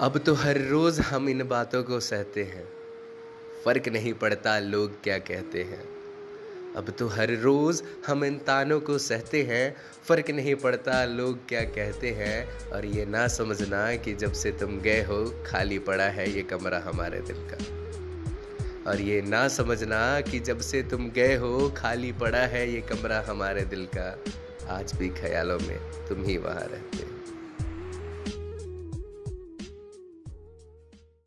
अब तो हर रोज़ हम इन बातों को सहते हैं। फ़र्क नहीं पड़ता लोग क्या कहते हैं। अब तो हर रोज़ हम इन तानों को सहते हैं। फ़र्क नहीं पड़ता लोग क्या कहते हैं। और ये ना समझना कि जब से तुम गए हो, खाली पड़ा है ये कमरा हमारे दिल का। और ये ना समझना कि जब से तुम गए हो, खाली पड़ा है ये कमरा हमारे दिल का। आज भी ख्यालों में तुम ही वहाँ रहते